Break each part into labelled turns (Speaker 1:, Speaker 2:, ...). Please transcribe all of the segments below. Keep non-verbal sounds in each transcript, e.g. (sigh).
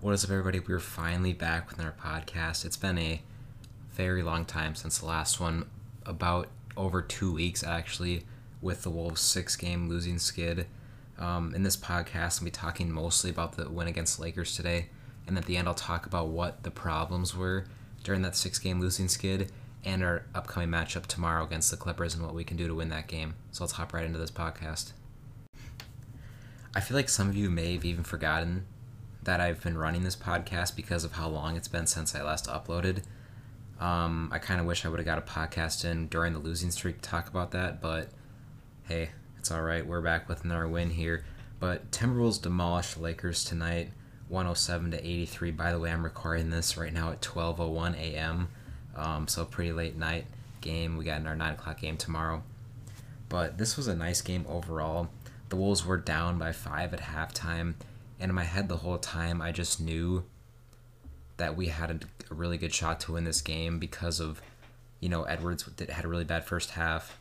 Speaker 1: What is up, everybody? We're finally back with our podcast. It's been a very long time since the last one, about over two weeks actually, with the Wolves' six game losing skid. Um, in this podcast, I'll be talking mostly about the win against Lakers today, and at the end, I'll talk about what the problems were during that six game losing skid and our upcoming matchup tomorrow against the Clippers and what we can do to win that game. So let's hop right into this podcast. I feel like some of you may have even forgotten that I've been running this podcast because of how long it's been since I last uploaded. Um, I kind of wish I would have got a podcast in during the losing streak to talk about that, but hey, it's all right. We're back with another win here. But Timberwolves demolished Lakers tonight, 107 to 83. By the way, I'm recording this right now at 12:01 a.m. Um, so pretty late night game. We got in our nine o'clock game tomorrow. But this was a nice game overall. The Wolves were down by five at halftime, and in my head the whole time I just knew that we had a, really good shot to win this game because of, you know, Edwards had a really bad first half.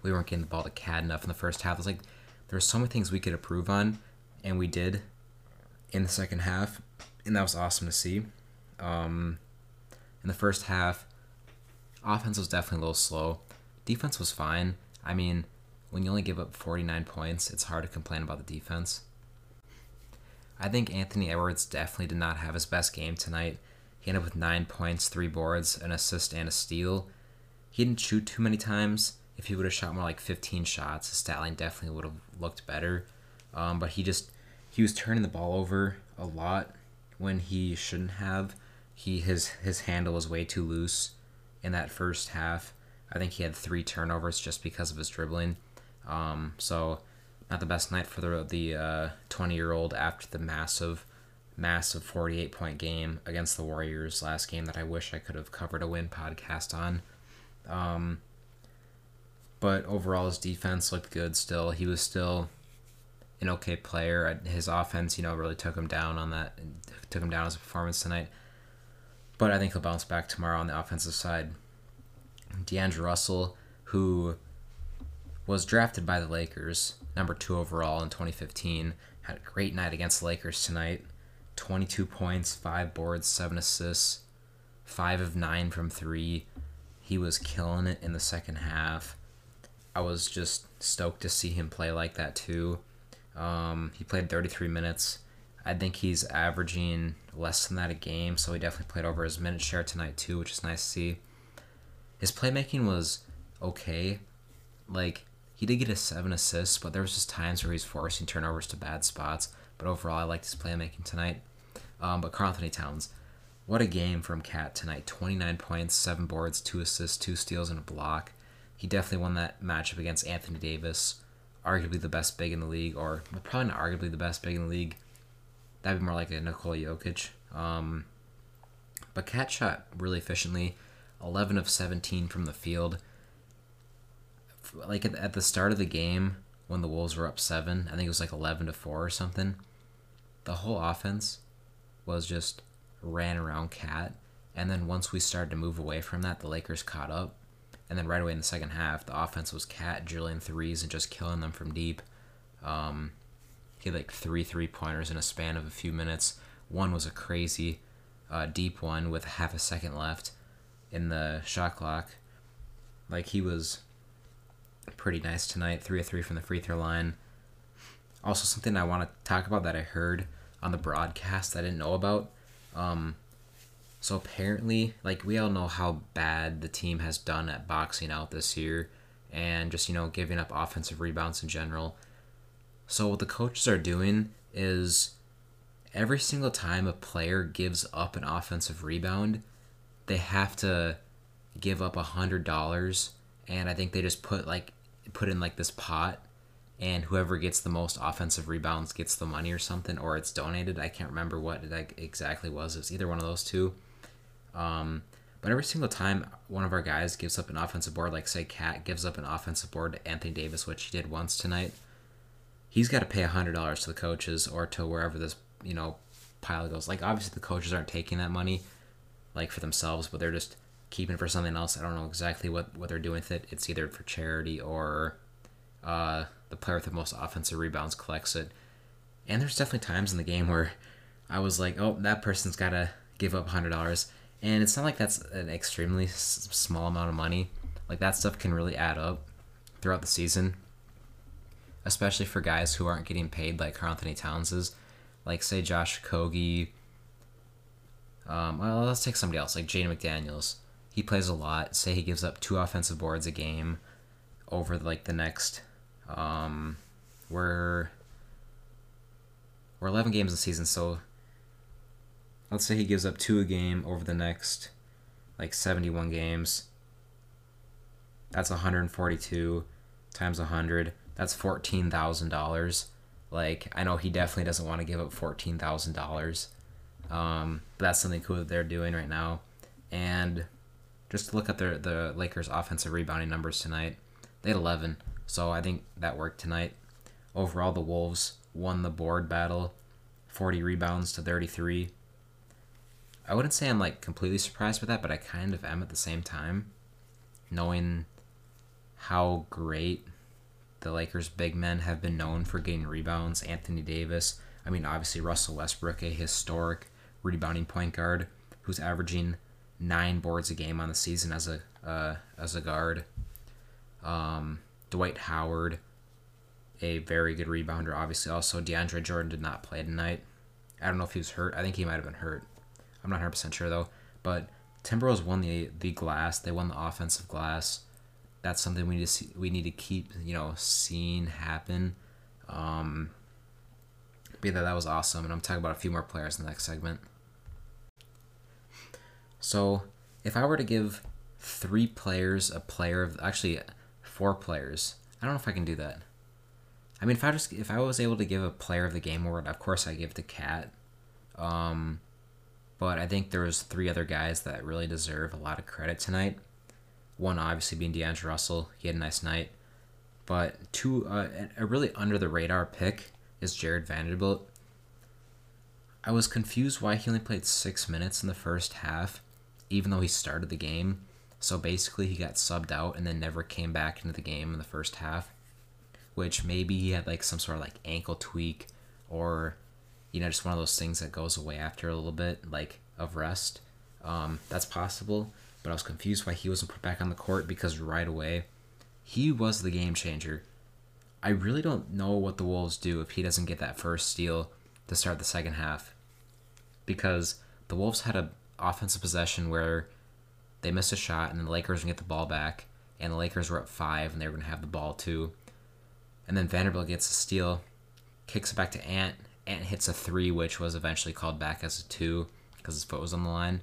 Speaker 1: We weren't getting the ball to KAT enough in the first half. It was like there were so many things we could improve on, and we did in the second half, and that was awesome to see. Um, in the first half, offense was definitely a little slow. Defense was fine. I mean, when you only give up 49 points, it's hard to complain about the defense. I think Anthony Edwards definitely did not have his best game tonight. He ended up with 9 points, 3 boards, an assist, and a steal. He didn't shoot too many times. If he would have shot more like 15 shots, his stat line definitely would have looked better. Um, but he just, he was turning the ball over a lot when he shouldn't have. He his his handle was way too loose in that first half. I think he had three turnovers just because of his dribbling. Um, so not the best night for the the twenty uh, year old after the massive massive 48 point game against the Warriors last game that I wish I could have covered a win podcast on. Um, but overall, his defense looked good still. He was still an okay player. His offense, you know, really took him down on that, took him down as a performance tonight. But I think he'll bounce back tomorrow on the offensive side. D'Angelo Russell, who was drafted by the Lakers, number two overall in 2015, had a great night against the Lakers tonight. 22 points, five boards, seven assists, five of nine from three. He was killing it in the second half. I was just stoked to see him play like that too. Um, he played 33 minutes. I think he's averaging less than that a game, so he definitely played over his minute share tonight too, which is nice to see. His playmaking was okay. Like he did get a seven assists, but there was just times where he's forcing turnovers to bad spots. But overall, I liked his playmaking tonight. Um, but Karl-Anthony Towns, what a game from KAT tonight! Twenty nine points, seven boards, two assists, two steals, and a block. He definitely won that matchup against Anthony Davis, arguably the best big in the league, or probably not arguably the best big in the league. That'd be more like a Nikola Jokic. Um, but KAT shot really efficiently, 11 of 17 from the field. Like at, at the start of the game, when the Wolves were up seven, I think it was like 11 to 4 or something. The whole offense was just ran around KAT, And then once we started to move away from that, the Lakers caught up. And then right away in the second half, the offense was KAT drilling threes and just killing them from deep. Um, he had like three three pointers in a span of a few minutes. One was a crazy uh, deep one with half a second left in the shot clock. Like he was pretty nice tonight. Three of three from the free throw line. Also, something I want to talk about that I heard on the broadcast I didn't know about. Um, so apparently, like we all know how bad the team has done at boxing out this year, and just you know giving up offensive rebounds in general. So what the coaches are doing is every single time a player gives up an offensive rebound, they have to give up a hundred dollars, and I think they just put like put in like this pot, and whoever gets the most offensive rebounds gets the money or something, or it's donated. I can't remember what it exactly was. It's either one of those two. Um, but every single time one of our guys gives up an offensive board, like say KAT gives up an offensive board to Anthony Davis, which he did once tonight he's got to pay a hundred dollars to the coaches or to wherever this you know pile goes. Like obviously the coaches aren't taking that money like for themselves, but they're just keeping for something else. I don't know exactly what what they're doing with it. It's either for charity or uh, the player with the most offensive rebounds collects it. And there's definitely times in the game where I was like, oh, that person's got to give up $100. And it's not like that's an extremely s- small amount of money. Like that stuff can really add up throughout the season, especially for guys who aren't getting paid like Karl Anthony Towns is. Like, say, Josh Okogie. Um, well, let's take somebody else, like Jaden McDaniels. He plays a lot. Say he gives up two offensive boards a game over like the next. Um, we're we're 11 games in season, so let's say he gives up two a game over the next like 71 games. That's 142 times 100. That's $14,000. Like, I know he definitely doesn't want to give up $14,000. Um, but that's something cool that they're doing right now. And just look at their the Lakers' offensive rebounding numbers tonight, they had 11. So I think that worked tonight. Overall, the Wolves won the board battle, 40 rebounds to 33. I wouldn't say I'm like completely surprised with that, but I kind of am at the same time, knowing how great the Lakers' big men have been known for getting rebounds. Anthony Davis, I mean, obviously Russell Westbrook, a historic rebounding point guard who's averaging nine boards a game on the season as a uh, as a guard. Um, Dwight Howard, a very good rebounder. Obviously, also DeAndre Jordan did not play tonight. I don't know if he was hurt. I think he might have been hurt. I'm not 100 percent sure though. But Timberwolves won the the glass. They won the offensive glass. That's something we need to see, we need to keep you know seeing happen. Um, that that was awesome, and I'm talking about a few more players in the next segment. So, if I were to give three players a player of actually four players, I don't know if I can do that. I mean, if I just if I was able to give a player of the game award, of course I give to KAT. Um, but I think there was three other guys that really deserve a lot of credit tonight. One obviously being D'Angelo Russell, he had a nice night. But two, uh, a really under the radar pick is Jarred Vanderbilt. I was confused why he only played six minutes in the first half, even though he started the game. So basically, he got subbed out and then never came back into the game in the first half. Which maybe he had like some sort of like ankle tweak or, you know, just one of those things that goes away after a little bit, like of rest. Um, that's possible, but I was confused why he wasn't put back on the court because right away, he was the game changer. I really don't know what the Wolves do if he doesn't get that first steal to start the second half. Because the Wolves had a offensive possession where they missed a shot and then the Lakers get the ball back, and the Lakers were up five and they were gonna have the ball too. And then Vanderbilt gets a steal, kicks it back to Ant. Ant hits a three, which was eventually called back as a two because his foot was on the line.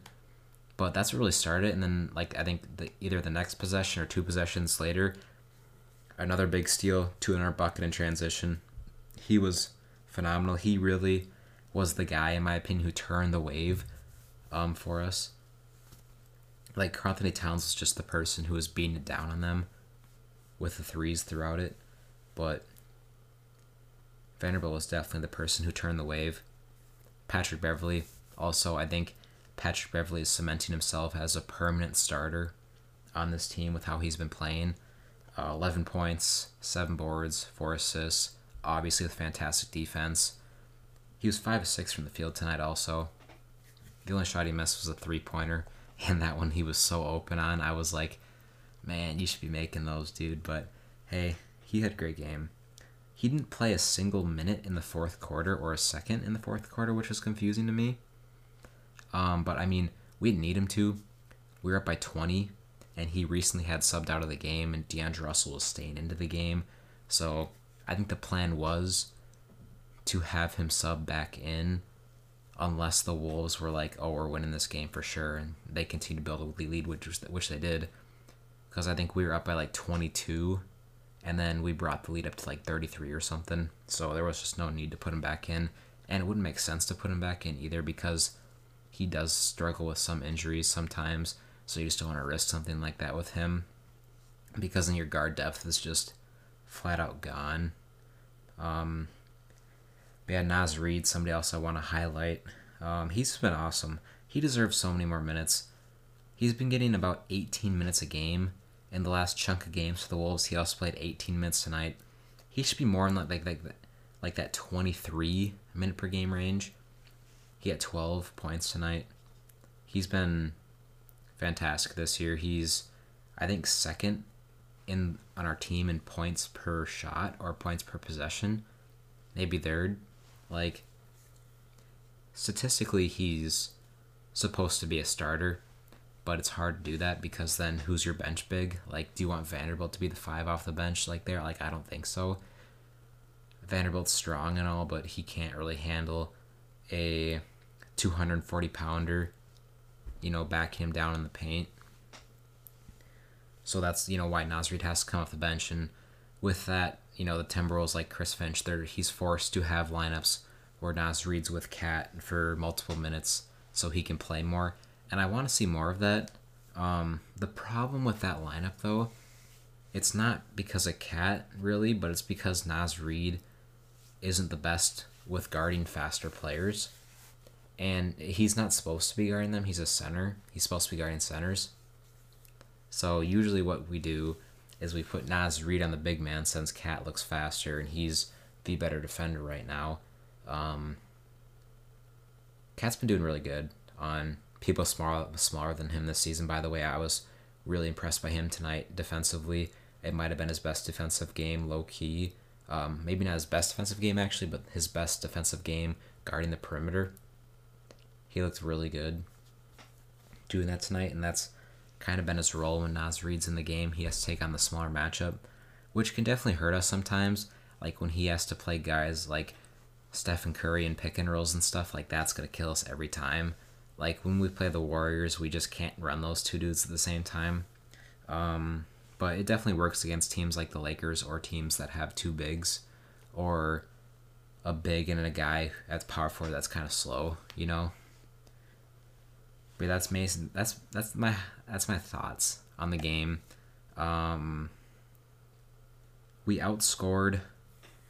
Speaker 1: But that's what really started. And then, like I think the, either the next possession or two possessions later, another big steal, two in our bucket in transition. He was phenomenal. He really was the guy, in my opinion, who turned the wave um, for us. Like Karl Anthony Towns was just the person who was beating it down on them with the threes throughout it, but Vanderbilt was definitely the person who turned the wave. Patrick Beverley, also, I think Patrick Beverley is cementing himself as a permanent starter on this team with how he's been playing. Uh, 11 points, 7 boards, 4 assists, obviously with fantastic defense. He was 5 of 6 from the field tonight, also. The only shot he missed was a three pointer, (laughs) and that one he was so open on. I was like, man, you should be making those, dude. But hey, he had a great game. He didn't play a single minute in the fourth quarter or a second in the fourth quarter, which was confusing to me. Um, but I mean, we didn't need him to. We were up by 20, and he recently had subbed out of the game, and D'Angelo Russell was staying into the game. So I think the plan was to have him sub back in unless the Wolves were like, oh, we're winning this game for sure, and they continue to build a lead, which, which they did. Because I think we were up by like 22, and then we brought the lead up to like 33 or something. So there was just no need to put him back in. And it wouldn't make sense to put him back in either because he does struggle with some injuries sometimes. So you just don't want to risk something like that with him. Because then your guard depth is just flat out gone. Um, but yeah, Naz Reid, somebody else I want to highlight. Um, he's been awesome. He deserves so many more minutes. He's been getting about 18 minutes a game in the last chunk of games for the Wolves. He also played 18 minutes tonight. He should be more in like like like, like that 23 minute per game range. He had 12 points tonight. He's been fantastic this year. He's, I think, second in on our team in points per shot or points per possession, maybe third. Like, statistically, he's supposed to be a starter, but it's hard to do that because then who's your bench big? Like, do you want Vanderbilt to be the five off the bench like there? Like, I don't think so. Vanderbilt's strong and all, but he can't really handle a 240 pounder, you know, back him down in the paint. So that's, you know, why Naz Reid has to come off the bench. And with that, you know, the Timberwolves like Chris Finch, they're, he's forced to have lineups where Naz Reid's with KAT for multiple minutes so he can play more. And I want to see more of that. Um, the problem with that lineup, though, it's not because of KAT, really, but it's because Naz Reid isn't the best with guarding faster players. And he's not supposed to be guarding them. He's a center. He's supposed to be guarding centers. So usually what we do is we put Naz Reid on the big man since KAT looks faster and he's the better defender right now. Um, KAT's been doing really good on people smaller smaller than him this season. By the way, I was really impressed by him tonight defensively. It might have been his best defensive game, low key. Um, maybe not his best defensive game actually, but his best defensive game guarding the perimeter. He looked really good doing that tonight, and that's kind of been his role when Naz Reid's in the game. He has to take on the smaller matchup, which can definitely hurt us sometimes. Like when he has to play guys like Stephen Curry and pick and rolls and stuff, like that's gonna kill us every time. Like when we play the Warriors, we just can't run those two dudes at the same time. Um, but it definitely works against teams like the Lakers or teams that have two bigs or a big and a guy that's power forward that's kind of slow, you know. But that's Mason. That's that's my that's my thoughts on the game. Um, we outscored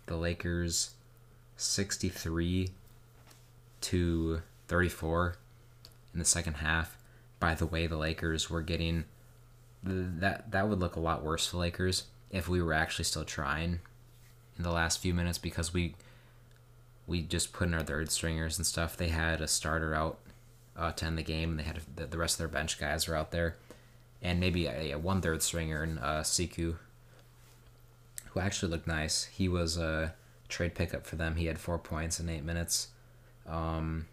Speaker 1: the Lakers 63 to 34 in the second half. By the way, the Lakers were getting that that would look a lot worse for Lakers if we were actually still trying in the last few minutes because we we just put in our third stringers and stuff. They had a starter out uh, to end the game, and they had a, the rest of their bench guys were out there, and maybe a, a one third stringer in uh, Sekou, who actually looked nice. He was a trade pickup for them. He had four points in eight minutes. Um,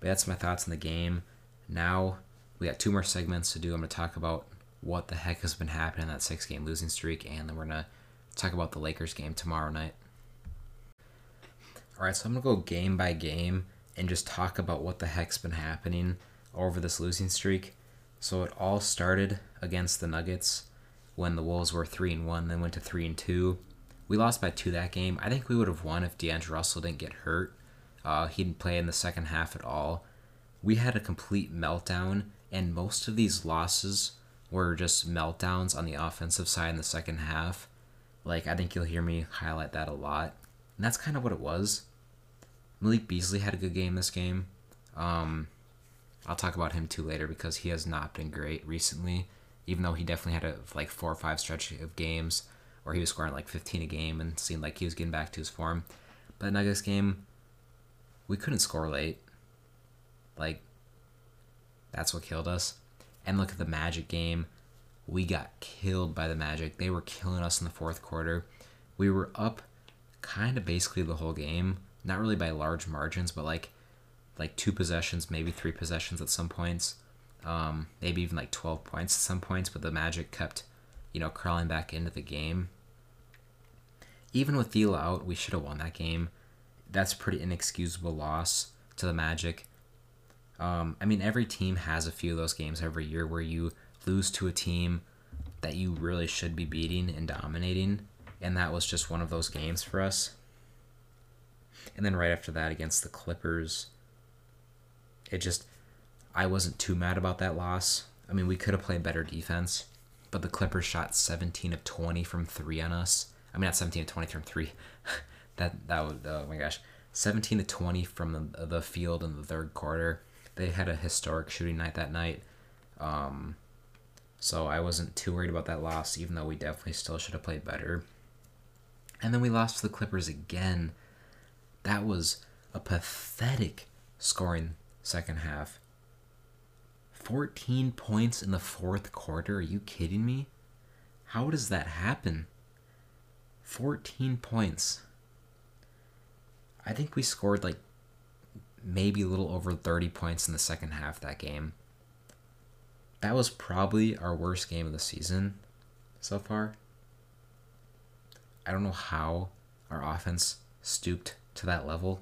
Speaker 1: but that's my thoughts on the game. Now we got two more segments to do. I'm to talk about what the heck has been happening in that six game losing streak, and then we're to talk about the Lakers game tomorrow night. All right, so I'm to go game by game and just talk about what the heck's been happening over this losing streak. So it all started against the Nuggets when the Wolves were 3 and 1, then went to 3 and 2. We lost by 2 that game. I think we would have won if D'Angelo Russell didn't get hurt. Uh, he didn't play in the second half at all. We had a complete meltdown, and most of these losses were just meltdowns on the offensive side in the second half. Like, I think you'll hear me highlight that a lot. And that's kind of what it was. Malik Beasley had a good game this game. Um, I'll talk about him too later because he has not been great recently. Even though he definitely had a like four or five stretch of games where he was scoring like 15 a game and seemed like he was getting back to his form. But in Nuggets game, we couldn't score late. Like, that's what killed us. And look at the Magic game. We got killed by the Magic. They were killing us in the fourth quarter. We were up kind of basically the whole game. Not really by large margins, but like like two possessions, maybe three possessions at some points. Um, maybe even like 12 points at some points, but the Magic kept, you know, crawling back into the game. Even with Thiel out, we should have won that game. That's pretty inexcusable loss to the Magic. Um, I mean, every team has a few of those games every year where you lose to a team that you really should be beating and dominating, and that was just one of those games for us. And then right after that against the Clippers, it just I wasn't too mad about that loss. I mean, we could have played better defense, but the Clippers shot 17 of 20 from 3 on us. I mean, not 17 of 20 from 3. (laughs) that that would oh my gosh. 17 to 20 from the, the field in the third quarter. They had a historic shooting night that night. Um, so I wasn't too worried about that loss, even though we definitely still should have played better. And then we lost to the Clippers again. That was a pathetic scoring second half. 14 points in the fourth quarter? Are you kidding me? How does that happen? 14 points. I think we scored like maybe a little over 30 points in the second half that game. That was probably our worst game of the season so far. I don't know how our offense stooped to that level.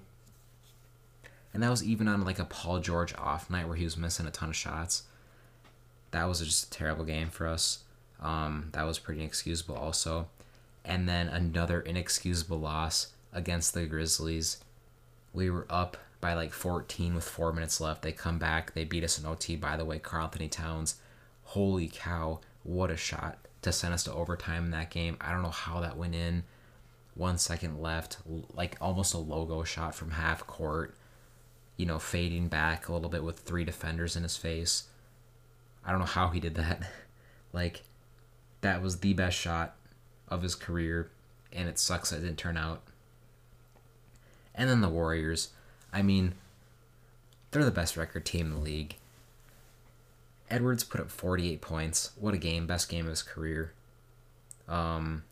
Speaker 1: And that was even on like a Paul George off night where he was missing a ton of shots. That was just a terrible game for us. Um, that was pretty inexcusable also. And then another inexcusable loss against the Grizzlies. We were up by like 14 with four minutes left. They come back. They beat us in OT. By the way, Karl-Anthony Towns. Holy cow, what a shot to send us to overtime in that game. I don't know how that went in. One second left, like almost a logo shot from half court you know, fading back a little bit with three defenders in his face. I don't know how he did that. (laughs) like, that was the best shot of his career, and it sucks that it didn't turn out. And then the Warriors. I mean, they're the best record team in the league. Edwards put up 48 points. What a game. Best game of his career. Um,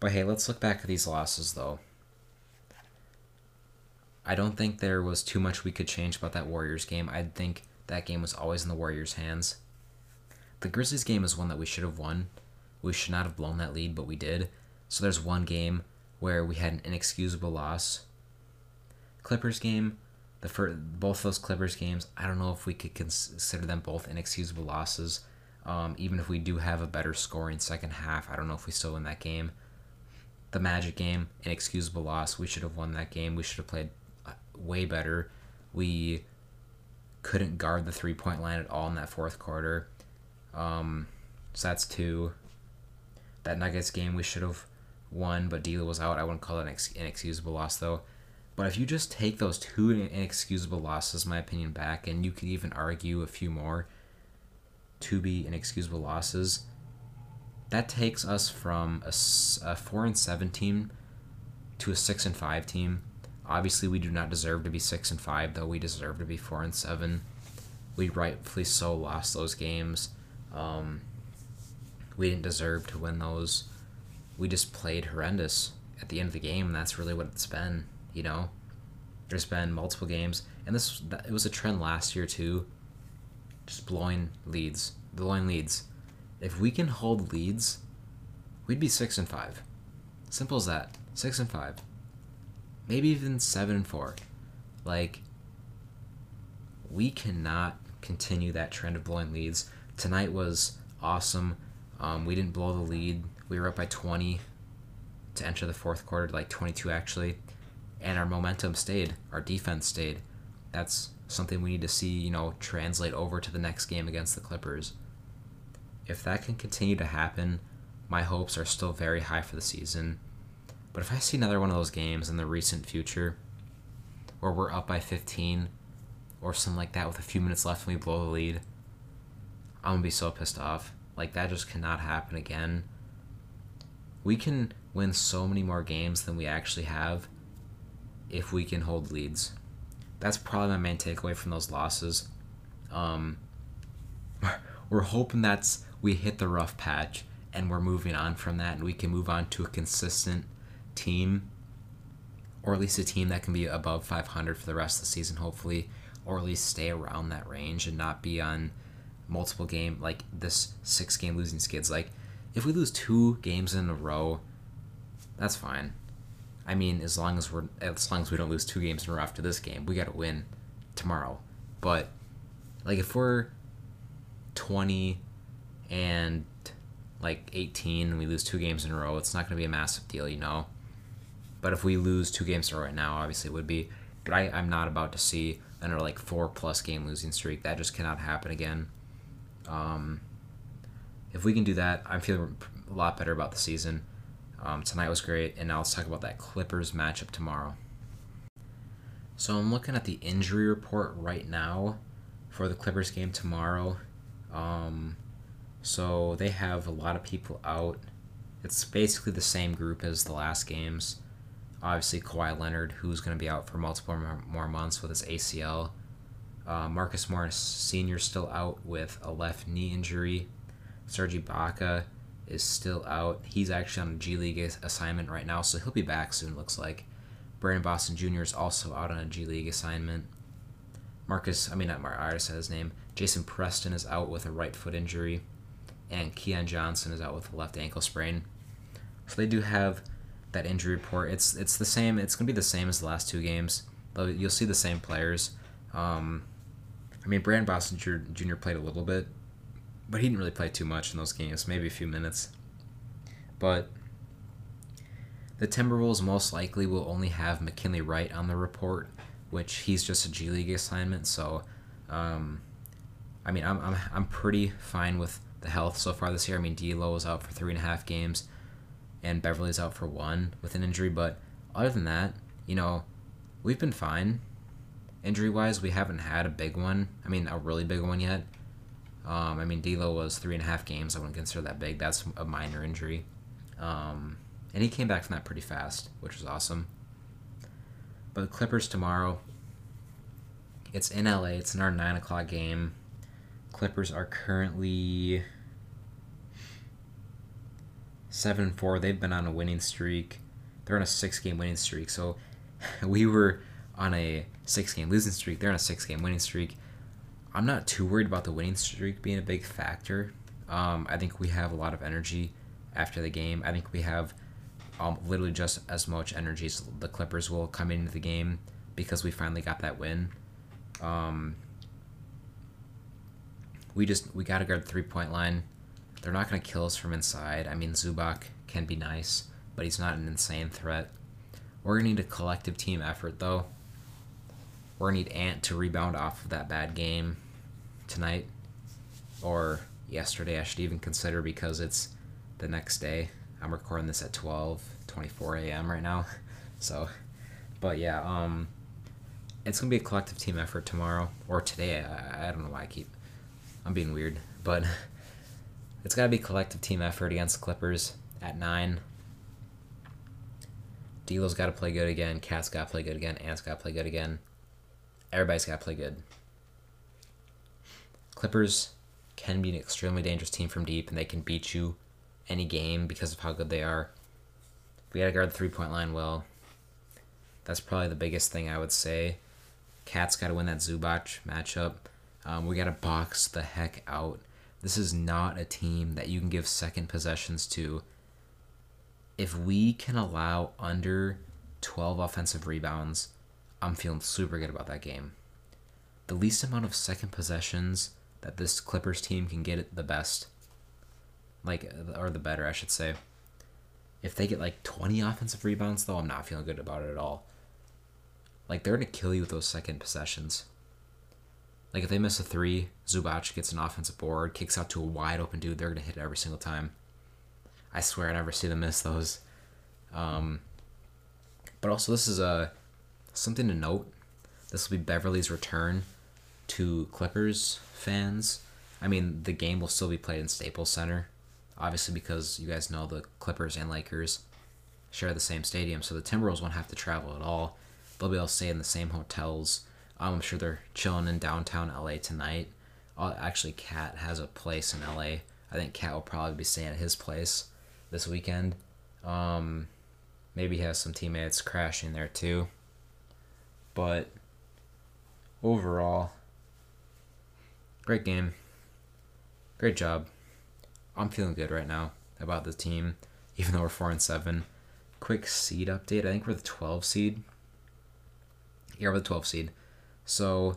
Speaker 1: but hey, let's look back at these losses, though. I don't think there was too much we could change about that Warriors game. I think that game was always in the Warriors' hands. The Grizzlies game is one that we should have won. We should not have blown that lead, but we did. So there's one game where we had an inexcusable loss. Clippers game, the first, both those Clippers games, I don't know if we could consider them both inexcusable losses. Um, even if we do have a better scoring second half, I don't know if we still win that game. The Magic game, inexcusable loss. We should have won that game. We should have played way better. We couldn't guard the three point line at all in that fourth quarter. Um, so that's two. That Nuggets game we should have won, but D'Lo was out. I wouldn't call it an ex- inexcusable loss though. But if you just take those two inexcusable losses, my opinion, back, and you could even argue a few more to be inexcusable losses, that takes us from a, a four and seven team to a six and five team Obviously, we do not deserve to be six and five, though we deserve to be four and seven. We rightfully so lost those games. Um, we didn't deserve to win those. We just played horrendous at the end of the game, that's really what it's been. You know, there's been multiple games, and this it was a trend last year too. Just blowing leads, blowing leads. If we can hold leads, we'd be six and five. Simple as that. Six and five maybe even seven and four. Like, we cannot continue that trend of blowing leads. Tonight was awesome. Um, we didn't blow the lead. We were up by 20 to enter the fourth quarter, like 22 actually, and our momentum stayed. Our defense stayed. That's something we need to see, you know, translate over to the next game against the Clippers. If that can continue to happen, my hopes are still very high for the season. But if I see another one of those games in the recent future where we're up by 15 or something like that with a few minutes left and we blow the lead, I'm going to be so pissed off. Like, that just cannot happen again. We can win so many more games than we actually have if we can hold leads. That's probably my main takeaway from those losses. Um, (laughs) we're hoping that's we hit the rough patch and we're moving on from that and we can move on to a consistent team, or at least a team that can be above 500 for the rest of the season, hopefully, or at least stay around that range and not be on multiple game like this six game losing skids. Like, if we lose two games in a row, that's fine. I mean, as long as we're as long as we don't lose two games in a row after this game, we got to win tomorrow. But like if we're 20 and like 18 and we lose two games in a row, it's not going to be a massive deal, you know. But if we lose two games in a row right now, obviously it would be. But I, I'm not about to see another like four plus game losing streak. That just cannot happen again. Um, if we can do that, I'm feeling a lot better about the season. Um, tonight was great, and now let's talk about that Clippers matchup tomorrow. So I'm looking at the injury report right now for the Clippers game tomorrow. Um, so they have a lot of people out. It's basically the same group as the last games obviously Kawhi Leonard, who's going to be out for multiple more months with his ACL. Uh, Marcus Morris Sr. still out with a left knee injury. Serge Ibaka is still out. He's actually on a G League assignment right now, so he'll be back soon, looks like. Brandon Boston Jr. is also out on a G League assignment. Marcus, I mean, not Marcus, I already said his name. Jason Preston is out with a right foot injury. And Keon Johnson is out with a left ankle sprain. So they do have that injury report. It's it's the same. It's gonna be the same as the last two games. You'll see the same players. Um, I mean, Brandon Boston Jr. played a little bit, but he didn't really play too much in those games. Maybe a few minutes. But the Timberwolves most likely will only have McKinley Wright on the report, which he's just a G League assignment. So, um, I mean, I'm, I'm, I'm pretty fine with the health so far this year. I mean, D'Lo was out for three and a half games and Beverley's out for one with an injury. But other than that, you know, we've been fine. Injury wise, we haven't had a big one. I mean, a really big one yet. Um, I mean, D'Lo was three and a half games. I wouldn't consider that big. That's a minor injury, um, and he came back from that pretty fast, which was awesome. But the Clippers tomorrow. It's in LA. It's in our nine o'clock game. Clippers are currently seven four. They've been on a winning streak. They're on a six game winning streak. So (laughs) we were on a six game losing streak. They're on a six game winning streak. I'm not too worried about the winning streak being a big factor. Um, I think we have a lot of energy after the game. I think we have um, literally just as much energy as the Clippers will come into the game because we finally got that win. Um, we just we got to guard the three point line. They're not to kill us from inside. I mean, Zubac can be nice, but he's not an insane threat. We're to need a collective team effort, though. We're to need Ant to rebound off of that bad game tonight or yesterday, I should even consider because it's the next day. I'm recording this at 12 24 a.m. right now. (laughs) So, but yeah, um, it's gonna be a collective team effort tomorrow or today. I, I don't know why I keep I'm being weird, but (laughs) it's got to be collective team effort against Clippers at nine. D'Lo's got to play good again. KAT's got to play good again. Ant's got to play good again. Everybody's got to play good. Clippers can be an extremely dangerous team from deep, and they can beat you any game because of how good they are. We got to guard the three point line well. That's probably the biggest thing I would say. KAT's got to win that Zubac matchup. Um, we got to box the heck out this is not a team that you can give second possessions to. If we can allow under 12 offensive rebounds, I'm feeling super good about that game. The least amount of second possessions that this Clippers team can get the best. Like, or the better, I should say. If they get like 20 offensive rebounds, though, I'm not feeling good about it at all. Like, they're going to kill you with those second possessions. Like if they miss a three, Zubac gets an offensive board, kicks out to a wide open dude, they're gonna hit it every single time. I swear I never see them miss those. Um, but also this is a something to note. This will be Beverley's return to Clippers fans. I mean, the game will still be played in Staples Center, obviously because you guys know the Clippers and Lakers share the same stadium, so the Timberwolves won't have to travel at all. They'll be able to stay in the same hotels um, I'm sure they're chilling in downtown LA tonight. Uh, actually, KAT has a place in LA. I think KAT will probably be staying at his place this weekend. Um, maybe has some teammates crashing there too. But overall, great game. Great job. I'm feeling good right now about the team, (laughs) even though we're four and seven. Quick seed update. I think we're the 12 seed. Yeah, we're the 12 seed. So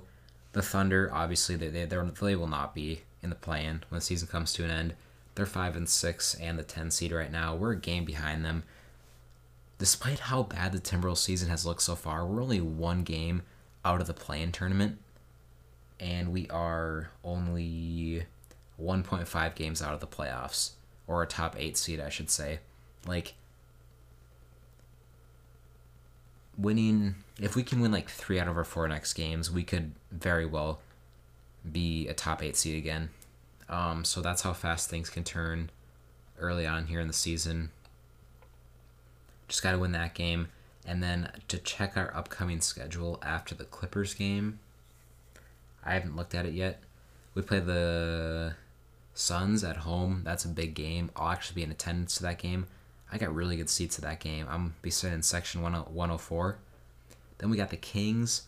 Speaker 1: the Thunder, obviously, they they they will not be in the play-in when the season comes to an end. They're five and six and the ten seed right now. We're a game behind them. Despite how bad the Timberwolves season has looked so far, we're only one game out of the play-in tournament, and we are only 1.5 games out of the playoffs or a top eight seed, I should say. Like winning if we can win like three out of our four next games, we could very well be a top eight seed again. Um, so that's how fast things can turn early on here in the season. Just got to win that game. And then to check our upcoming schedule after the Clippers game, I I haven't looked at it yet. We play the Suns at home. That's a big game. I'll actually be in attendance to that game. I got really good seats to that game. I'm be sitting in section 104. Then we got the Kings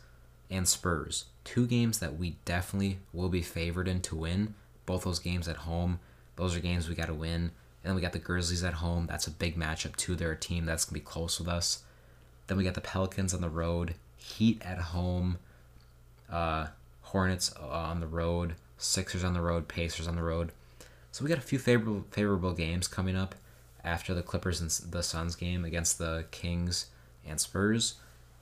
Speaker 1: and Spurs. Two games that we definitely will be favored in to win. Both those games at home. Those are games we got to win. And then we got the Grizzlies at home. That's a big matchup too. They're a team that's gonna be close with us. Then we got the Pelicans on the road, Heat at home, uh, Hornets uh, on the road, Sixers on the road, Pacers on the road. So we got a few favorable favorable games coming up after the Clippers and the Suns game against the Kings and Spurs.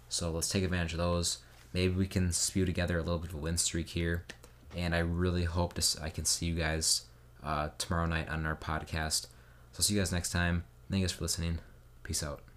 Speaker 1: So let's take advantage of those. Maybe we can spew together a little bit of a win streak here. And I really hope to I can see you guys uh, tomorrow night on our podcast. So see you guys next time. Thank you guys for listening. Peace out.